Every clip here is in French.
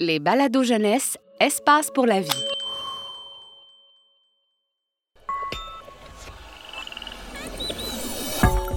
Les balados jeunesse, espace pour la vie.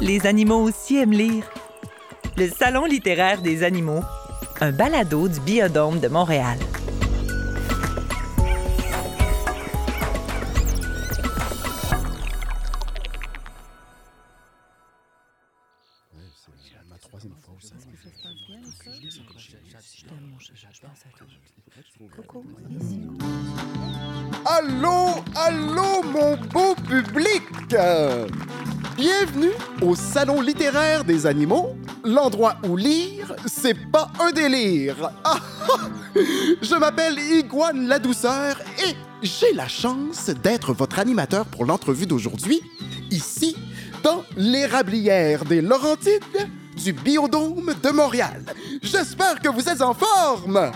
Les animaux aussi aiment lire. Le Salon littéraire des animaux, un balado du Biodôme de Montréal. Allô, allô, mon beau public! Bienvenue au Salon littéraire des animaux, l'endroit où lire, c'est pas un délire. Ah, Je m'appelle Iguane la douceur et j'ai la chance d'être votre animateur pour l'entrevue d'aujourd'hui, ici, dans l'érablière des Laurentides du Biodôme de Montréal. J'espère que vous êtes en forme!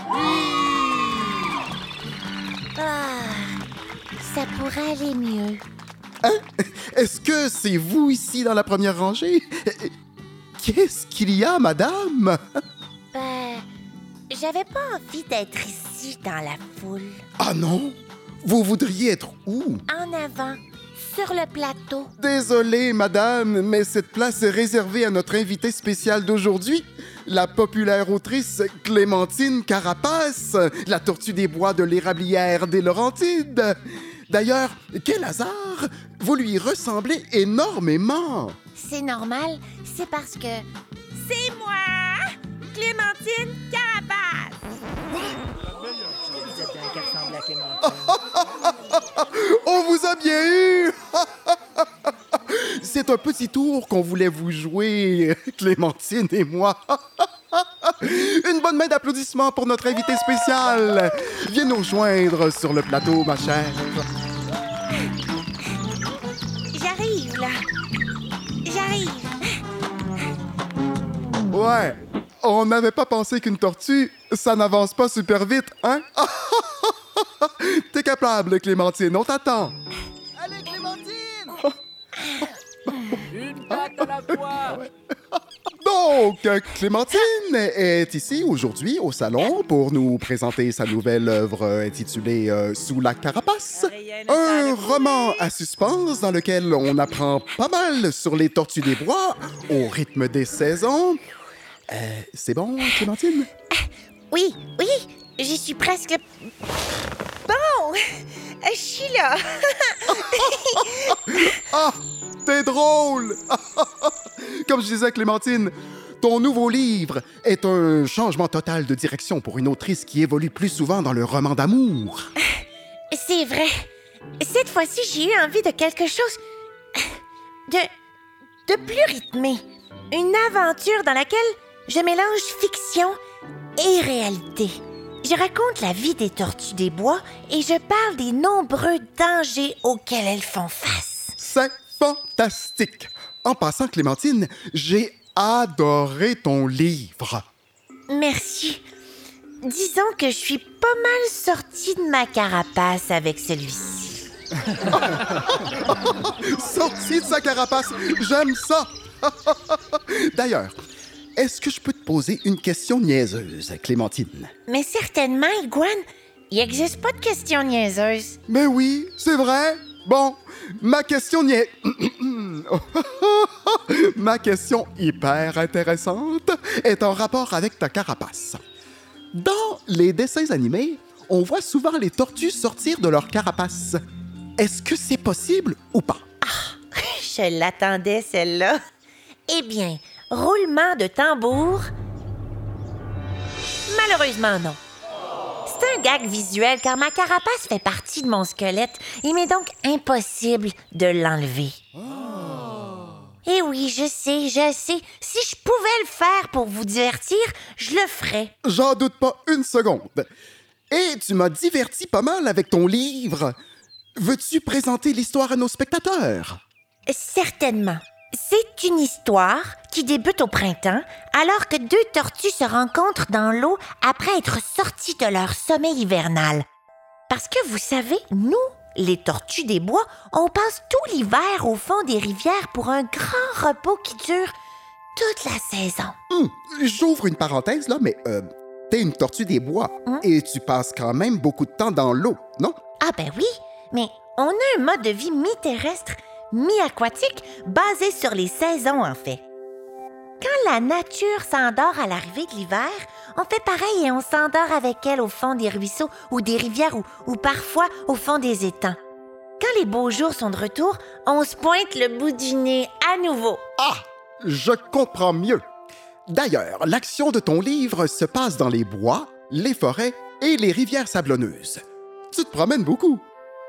Ah, ça pourrait aller mieux. Est-ce que c'est vous ici dans la première rangée? Qu'est-ce qu'il y a, madame? Ben, j'avais pas envie d'être ici dans la foule. Ah non? Vous voudriez être où? En avant, sur le plateau. Désolé, madame, mais cette place est réservée à notre invitée spéciale d'aujourd'hui, la populaire autrice Clémentine Carapace, la tortue des bois de l'érablière des Laurentides. D'ailleurs, quel hasard! Vous lui ressemblez énormément! C'est normal, c'est parce que c'est moi, Clémentine Carapace. On vous a bien eu! C'est un petit tour qu'on voulait vous jouer, Clémentine et moi. Une bonne main d'applaudissements pour notre invité spécial. Viens nous rejoindre sur le plateau, ma chère. J'arrive là. J'arrive. Ouais, on n'avait pas pensé qu'une tortue, ça n'avance pas super vite, hein? Capable, Clémentine, on t'attend. Allez, Clémentine! Une patte à la fois! Donc, Clémentine est ici aujourd'hui au salon pour nous présenter sa nouvelle œuvre intitulée euh, Sous la carapace. Un roman à suspense dans lequel on apprend pas mal sur les tortues des bois au rythme des saisons. Euh, c'est bon, Clémentine? Oui, oui, j'y suis presque. Bon, je suis là. Ah, t'es drôle! Comme je disais, Clémentine, ton nouveau livre est un changement total de direction pour une autrice qui évolue plus souvent dans le roman d'amour. C'est vrai. Cette fois-ci, j'ai eu envie de quelque chose de de plus rythmé. Une aventure dans laquelle je mélange fiction et réalité. Je raconte la vie des tortues des bois et je parle des nombreux dangers auxquels elles font face. C'est fantastique! En passant, Clémentine, j'ai adoré ton livre. Merci. Disons que je suis pas mal sortie de ma carapace avec celui-ci. Sorti de sa carapace, j'aime ça! D'ailleurs, est-ce que je peux te poser une question niaiseuse, Clémentine? Mais certainement, Iguane, il n'existe pas de questions niaiseuses. Mais oui, c'est vrai. Bon, ma question est... ma question hyper intéressante est en rapport avec ta carapace. Dans les dessins animés, on voit souvent les tortues sortir de leur carapace. Est-ce que c'est possible ou pas? Je l'attendais, celle-là. Eh bien, roulement de tambour? Malheureusement, non. C'est un gag visuel car ma carapace fait partie de mon squelette. Il m'est donc impossible de l'enlever. Eh oui, je sais, je sais. Si je pouvais le faire pour vous divertir, je le ferais. J'en doute pas une seconde. Et tu m'as diverti pas mal avec ton livre. Veux-tu présenter l'histoire à nos spectateurs? Certainement. C'est une histoire qui débute au printemps alors que deux tortues se rencontrent dans l'eau après être sorties de leur sommeil hivernal. Parce que vous savez, nous, les tortues des bois, on passe tout l'hiver au fond des rivières pour un grand repos qui dure toute la saison. Hum, J'ouvre une parenthèse là, mais euh, T'es une tortue des bois et tu passes quand même beaucoup de temps dans l'eau, non? Ah ben oui, mais on a un mode de vie mi-terrestre, mi-aquatique, basé sur les saisons en fait. Quand la nature s'endort à l'arrivée de l'hiver, on fait pareil et on s'endort avec elle au fond des ruisseaux ou des rivières ou, parfois au fond des étangs. Quand les beaux jours sont de retour, on se pointe le bout du nez à nouveau. Ah, je comprends mieux. D'ailleurs, l'action de ton livre se passe dans les bois, les forêts et les rivières sablonneuses. Tu te promènes beaucoup.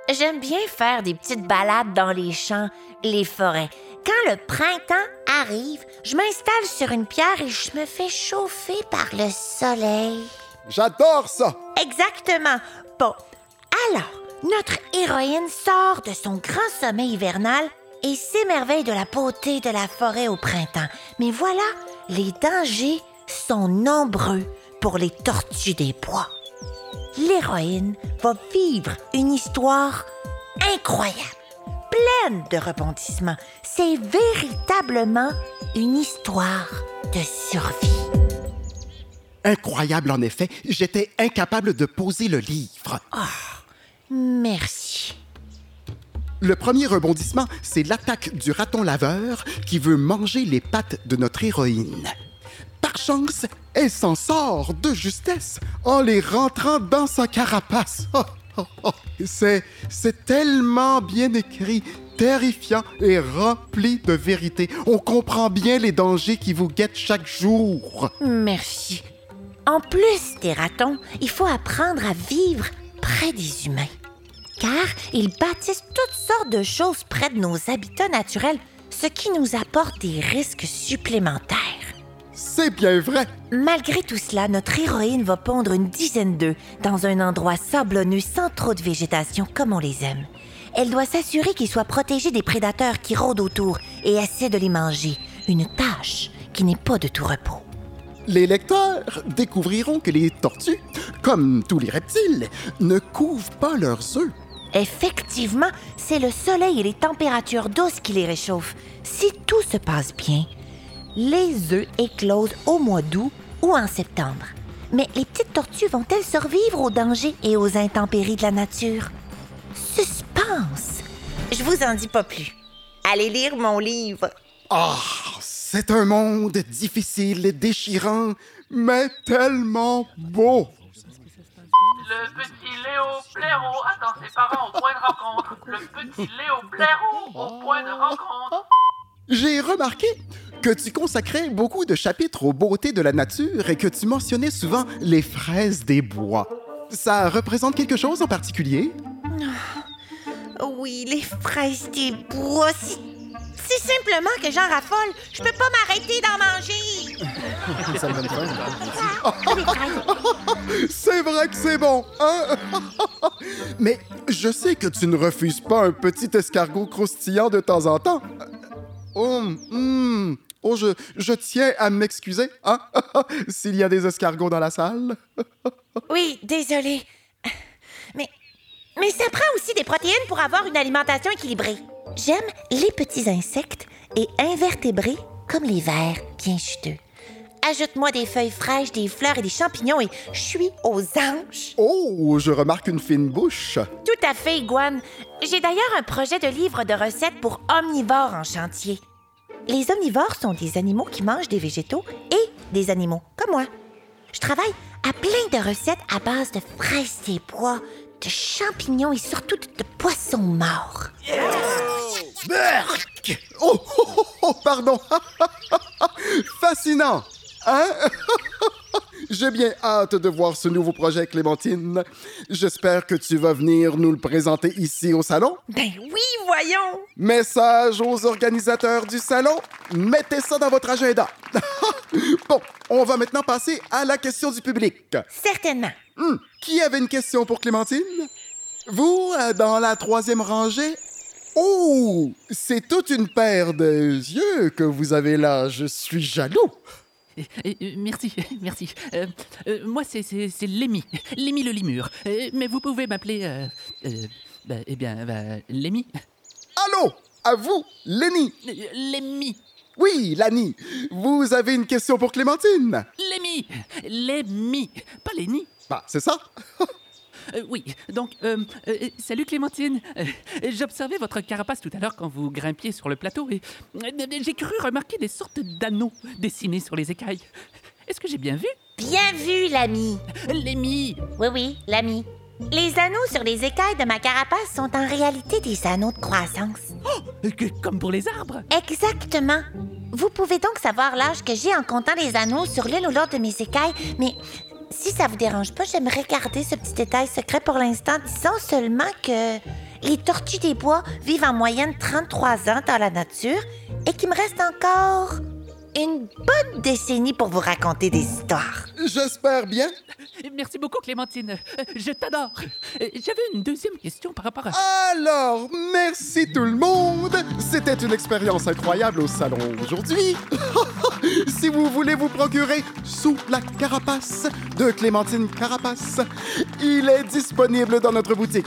J'aime bien faire des petites balades dans les champs, les forêts. Quand le printemps arrive, je m'installe sur une pierre et je me fais chauffer par le soleil. J'adore ça. Exactement. Bon, alors, notre héroïne sort de son grand sommeil hivernal et s'émerveille de la beauté de la forêt au printemps. Mais voilà, les dangers sont nombreux pour les tortues des bois. L'héroïne va vivre une histoire incroyable, pleine de rebondissements. C'est véritablement une histoire de survie. Incroyable en effet, j'étais incapable de poser le livre. Merci. Le premier rebondissement, c'est l'attaque du raton laveur qui veut manger les pattes de notre héroïne. Chance, elle s'en sort de justesse en les rentrant dans sa carapace. C'est tellement bien écrit, terrifiant et rempli de vérité. On comprend bien les dangers qui vous guettent chaque jour. Merci. En plus des ratons, il faut apprendre à vivre près des humains. Car ils bâtissent toutes sortes de choses près de nos habitats naturels, ce qui nous apporte des risques supplémentaires. C'est bien vrai. Malgré tout cela, notre héroïne va pondre une dizaine d'œufs dans un endroit sablonneux sans trop de végétation comme on les aime. Elle doit s'assurer qu'ils soient protégés des prédateurs qui rôdent autour et essaient de les manger, une tâche qui n'est pas de tout repos. Les lecteurs découvriront que les tortues, comme tous les reptiles, ne couvent pas leurs œufs. Effectivement, c'est le soleil et les températures douces qui les réchauffent. Si tout se passe bien, les œufs éclosent au mois d'août ou en septembre. Mais les petites tortues vont-elles survivre aux dangers et aux intempéries de la nature? Suspense! Je vous en dis pas plus. Allez lire mon livre. Ah, c'est un monde difficile et déchirant, mais tellement beau. Le petit Léo Blaireau attend ses parents au point de rencontre. Le petit Léo Blaireau au point de rencontre. J'ai remarqué que tu consacrais beaucoup de chapitres aux beautés de la nature et que tu mentionnais souvent les fraises des bois. Ça représente quelque chose en particulier? Oui, les fraises des bois, si, si simplement que j'en raffole. Je peux pas m'arrêter d'en manger. Ça me donne faim. Ah. C'est vrai que c'est bon, hein? Mais je sais que tu ne refuses pas un petit escargot croustillant de temps en temps. Oh, hum, oh je, je tiens à m'excuser, hein? S'il y a des escargots dans la salle. Oui, désolé. Mais, mais ça prend aussi des protéines pour avoir une alimentation équilibrée. J'aime les petits insectes et invertébrés comme les vers bien juteux. Ajoute-moi des feuilles fraîches, des fleurs et des champignons et je suis aux anges. Oh, je remarque une fine bouche. Tout à fait, Iguane. J'ai d'ailleurs un projet de livre de recettes pour omnivores en chantier. Les omnivores sont des animaux qui mangent des végétaux et des animaux, comme moi. Je travaille à plein de recettes à base de fraises des bois, de champignons et surtout de, poissons morts. Berk! Oh, oh, oh, oh, pardon. Fascinant, hein? J'ai bien hâte de voir ce nouveau projet, Clémentine. J'espère que tu vas venir nous le présenter ici au salon. Ben oui, voyons. Message aux organisateurs du salon, mettez ça dans votre agenda. bon, on va maintenant passer à la question du public. Certainement. Hmm, Qui avait une question pour Clémentine? Vous, euh, dans la troisième rangée? Oh, c'est toute une paire de yeux que vous avez là. Je suis jaloux. Euh, merci, merci. Euh, euh, moi, c'est, Lémi, Lémi le limur. Euh, mais vous pouvez m'appeler... bah, eh bien, bah, Lémi. Allô, à vous. Euh, Lémi. Oui, Lani, vous avez une question pour Clémentine? Lémi Lémi Pas Léni Bah, c'est ça. Euh, oui, donc, euh, euh, salut Clémentine. Euh, J'observais votre carapace tout à l'heure quand vous grimpiez sur le plateau et j'ai cru remarquer des sortes d'anneaux dessinés sur les écailles. Est-ce que j'ai bien vu? Bien vu, l'ami. Lémi Oui, oui, l'ami. Les anneaux sur les écailles de ma carapace sont en réalité des anneaux de croissance. Que- Comme pour les arbres Exactement. Vous pouvez donc savoir l'âge que j'ai en comptant les anneaux sur l'une ou l'autre de mes écailles, mais si ça vous dérange pas, j'aimerais garder ce petit détail secret pour l'instant. Disons seulement que les tortues des bois vivent en moyenne 33 ans dans la nature et qu'il me reste encore une bonne décennie pour vous raconter des histoires. J'espère bien. Merci beaucoup Clémentine. Euh, Je t'adore. Euh, J'avais une deuxième question par rapport à... Alors, merci tout le monde. C'était une expérience incroyable au salon aujourd'hui. si vous voulez vous procurer Sous la carapace de Clémentine Carapace, il est disponible dans notre boutique.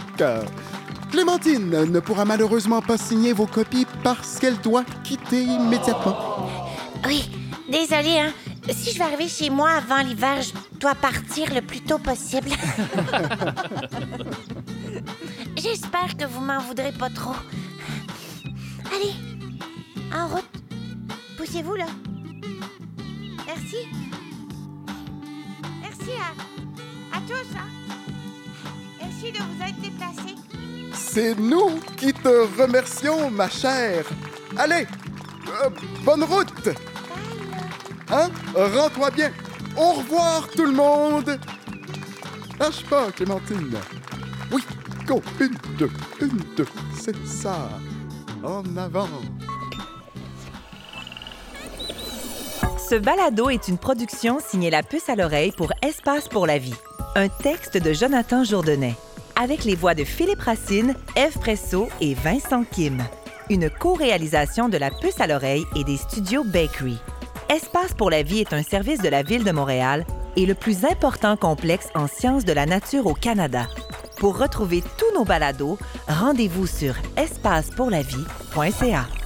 Clémentine ne pourra malheureusement pas signer vos copies parce qu'elle doit quitter immédiatement. Oui, désolée, hein. Si je vais arriver chez moi avant l'hiver, je dois partir le plus tôt possible. J'espère que vous m'en voudrez pas trop. Allez, en route. Poussez-vous, là. Merci. Merci à, à tous, hein. Merci de vous être déplacés. C'est nous qui te remercions, ma chère. Allez, euh, bonne route. Hein? Rends-toi bien. Au revoir, tout le monde. Lâche pas, Clémentine. Oui, go. Une, deux, une, deux. C'est ça. En avant. Ce balado est une production signée La Puce à l'oreille pour Espace pour la vie. Un texte de Jonathan Jourdenet. Avec les voix de Philippe Racine, Eve Presso et Vincent Kim. Une co-réalisation de La Puce à l'oreille et des studios Bakery. Espace pour la vie est un service de la Ville de Montréal et le plus important complexe en sciences de la nature au Canada. Pour retrouver tous nos balados, rendez-vous sur espacepourlavie.ca.